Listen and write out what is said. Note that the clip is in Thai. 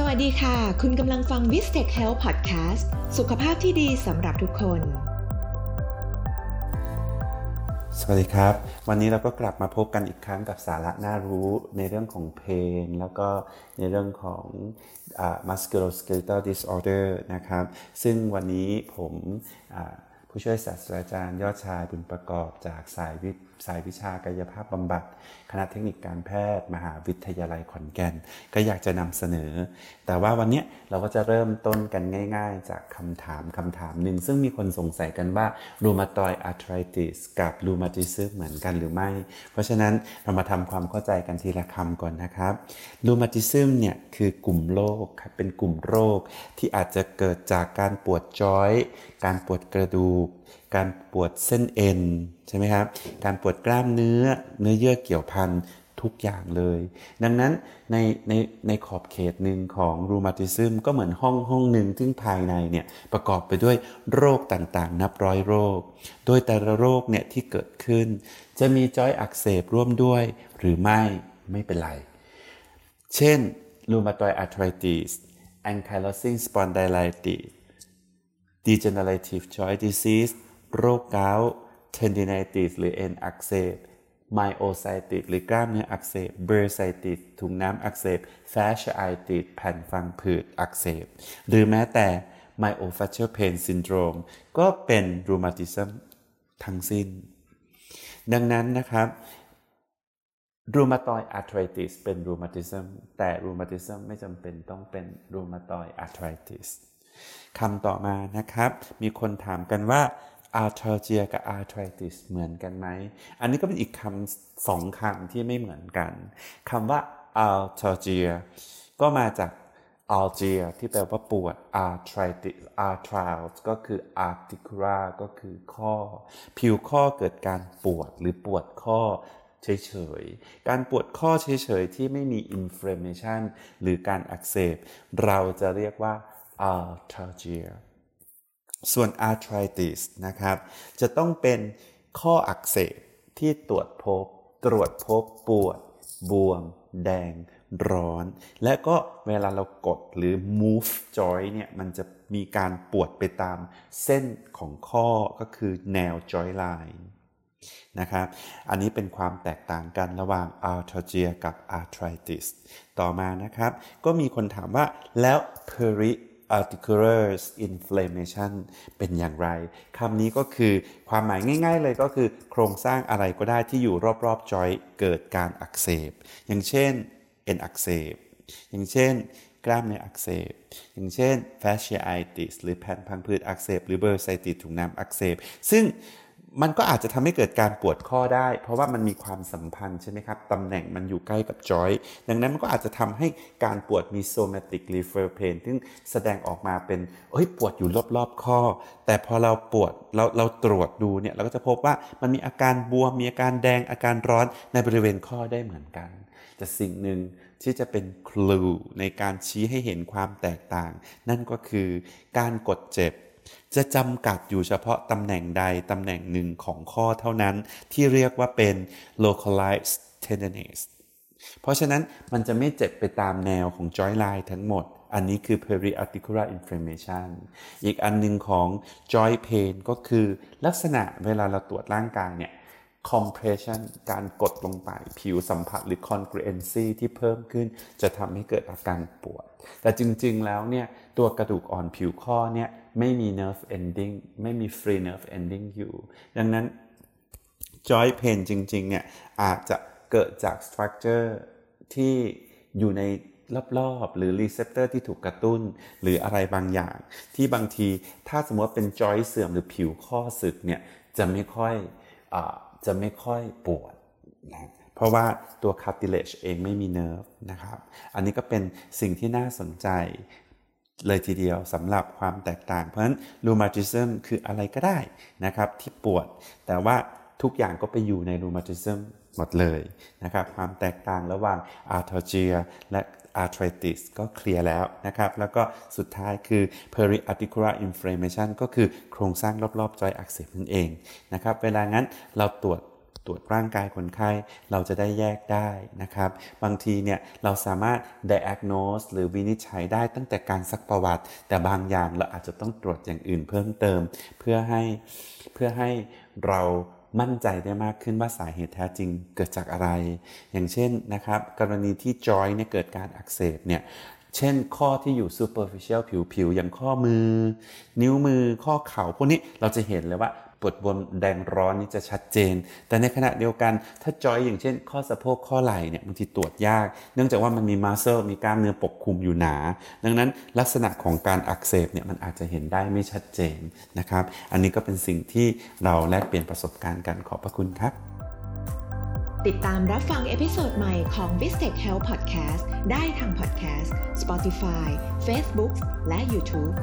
สวัสดีค่ะ คุณกำลังฟัง v i s t e c h Health Podcast สุขภาพที่ดีสำหรับทุกคน สวัสดีครับ วันนี้เราก็กลับมาพบกันอีกครั้งกับสาระน่ารู้ในเรื่องของเพนแล้วก็ในเรื่องของ musculoskeletal disorder นะครับ ซึ่งวันนี้ผม ผู้ช่วยศาสตราจารย์ ยอดชายบุญประกอบจากสายวิสายวิชากายภาพบำบัด คณะเทคนิคการแพทย์ มหาวิทยาลัยขอนแก่น ก็อยากจะนำเสนอ แต่ว่าวันนี้เราก็จะเริ่มต้นกันง่าย ๆ จากคำถามคำถามหนึ่ง ซึ่งมีคนสงสัยกันว่า rheumatoid arthritis กับ rheumatism เหมือนกันหรือไม่ เพราะฉะนั้นเรามาทำความเข้าใจกันทีละคำก่อนนะครับ rheumatism เนี่ยคือกลุ่มโรคครับเป็นกลุ่มโรคที่อาจจะเกิดจากการปวดจอย การปวดกระดูกการปวดเส้นเอ็นใช่ไหมครับ การปวดกล้ามเนื้อเนื้อเยื่อเกี่ยวพันทุกอย่างเลย ดังนั้นในในในขอบเขตหนึ่งของรูมาติซึมก็เหมือนห้องห้องหนึ่งซึ่งภายในเนี่ยประกอบไปด้วยโรคต่างๆ นับร้อยโรค โดยแต่ละโรคเนี่ยที่เกิดขึ้น จะมีจอยอักเสบร่วมด้วย หรือไม่ไม่เป็นไร เช่นรูมาตอยอาร์ทริติส ankylosing spondylitis degenerative joint disease โรคเกาต์ tendinitis หรือเอ็นอักเสบ myositis หรือกล้ามเนื้ออักเสบ bursitis ถุงน้ำอักเสบ fasciitis แผ่นฟังผืดอักเสบ หรือแม้แต่ myofascial pain syndrome ก็เป็น rheumatism ทั้งสิ้น ดังนั้นนะครับ rheumatoid arthritis เป็น rheumatism แต่ rheumatism ไม่จำเป็นต้องเป็น rheumatoid arthritis คำต่อมานะครับ มีคนถามกันว่า arthralgia กับ arthritis เหมือนกันไหม อันนี้ก็เป็นอีกคำสองคำที่ไม่เหมือนกันคำว่า arthralgia ก็มาจาก algia ที่แปลว่าปวด arthritis arthritis ก็คือ articular ก็คือข้อ ผิวข้อเกิดการปวดหรือปวดข้อเฉยๆ การปวดข้อเฉยๆ ที่ไม่มี inflammation หรือการอักเสบ เราจะเรียกว่า arthralgia ส่วน arthritis นะครับ จะต้องเป็นข้ออักเสบที่ตรวจพบ ตรวจพบปวด บวม แดง ร้อน และก็เวลาเรากดหรือ move joint เนี่ย มันจะมีการปวดไปตามเส้นของข้อก็คือแนว joint line นะครับ อันนี้เป็นความแตกต่างกันระหว่าง arthralgia กับ arthritis ต่อมานะครับ ก็มีคนถามว่าแล้ว peri articular inflammation เป็นอย่างไรคำนี้ก็คือความหมายง่ายๆเลยก็คือ โครงสร้างอะไรก็ได้ที่อยู่รอบๆจอยเกิดการอักเสบ อย่างเช่นเอ็นอักเสบ อย่างเช่น กล้ามเนื้ออักเสบ อย่างเช่น fasciitis หรือแผ่นพังผืดอักเสบ หรือ bursitis ถุงน้ำอักเสบ ซึ่ง มันก็อาจจะทำให้เกิดการปวดข้อได้ เพราะว่ามันมีความสัมพันธ์ใช่ไหมครับตำแหน่งมันอยู่ใกล้กับจอยดังนั้นมันก็อาจจะทำให้การปวดมี somatic refer pain ซึ่งแสดงออกมาเป็นเฮ้ยปวดอยู่รอบๆข้อ แต่พอเราปวดเราเราตรวจดูเนี่ยเราก็จะพบว่ามันมีอาการบวมมีอาการแดงอาการร้อนในบริเวณข้อได้เหมือนกันแต่สิ่งหนึ่งที่จะเป็นคลูในการชี้ให้เห็นความแตกต่าง นั่นก็คือการกดเจ็บ จะจำกัดอยู่เฉพาะตำแหน่งใดตำแหน่งหนึ่งของข้อเท่านั้นที่เรียกว่าเป็น localized tenderness เพราะฉะนั้นมันจะไม่เจ็บไปตามแนวของ joint line ทั้งหมด อันนี้คือ periarticular inflammation อีกอันหนึ่งของ joint pain ก็คือลักษณะเวลาเราตรวจร่างกายเนี่ย compression การกดลงไปผิวสัมผัสหรือ congruency ที่เพิ่มขึ้น จะทำให้เกิดอาการปวด แต่จริงๆแล้วเนี่ย ตัวกระดูกอ่อนผิวข้อเนี่ย ไม่มี nerve ending ไม่มี free nerve ending อยู่ ดังนั้น joint pain จริงๆ เนี่ย อาจจะเกิดจาก structure ที่อยู่ในรอบๆ หรือ receptor ที่ถูกกระตุ้น หรืออะไรบางอย่าง ที่บางทีถ้าสมมติว่าเป็น joint เสื่อมหรือผิวข้อสึกเนี่ย จะไม่ค่อยอจะไม่ค่อยปวดนะเพราะว่าตัว cartilage เองไม่มี nerve นะครับ อันนี้ก็เป็นสิ่งที่น่าสนใจ เลยทีเดียวสำหรับความแตกต่าง เพราะฉะนั้น rheumatism คืออะไรก็ได้นะครับที่ปวด แต่ว่าทุกอย่างก็ไปอยู่ใน rheumatism หมดเลยนะครับความแตกต่างระหว่าง arthralgia และ arthritis ก็เคลียร์แล้วนะครับ แล้วก็สุดท้ายคือ periarticular inflammation ก็คือโครงสร้างรอบๆจอยอักเสบนั่นเองนะครับ เวลางั้นเราตรวจ ตรวจร่างกายคนไข้ เราจะได้แยกได้นะครับ บางทีเนี่ยเราสามารถ diagnose หรือวินิจฉัยได้ตั้งแต่การซักประวัติ แต่บางอย่างเราอาจจะต้องตรวจอย่างอื่นเพิ่มเติม เพื่อให้เพื่อให้เรามั่นใจได้มากขึ้นว่าสาเหตุแท้จริงเกิดจากอะไร อย่างเช่นนะครับ กรณีที่จอยเนี่ยเกิดการอักเสบเนี่ยเช่น ข้อที่อยู่ superficial ผิวๆ อย่างข้อมือ นิ้วมือข้อเข่าพวกนี้เราจะเห็นเลยว่า ปวดบวมแดงร้อนนี่จะชัดเจน แต่ในขณะเดียวกันถ้าจอยอย่างเช่น ข้อสะโพกข้อไหล่เนี่ยบางทีตรวจยาก เนื่องจากว่ามันมี muscle มีกล้ามเนื้อปกคลุมอยู่หนา ดังนั้นลักษณะของการอักเสบเนี่ยมันอาจจะเห็นได้ไม่ชัดเจนนะครับ อันนี้ก็เป็นสิ่งที่เราแลกเปลี่ยนประสบการณ์กันขอบพระคุณครับ ติดตามรับฟัง episode ใหม่ของ v i s t e c h Health Podcast ได้ทาง Podcast Spotify Facebook และ YouTube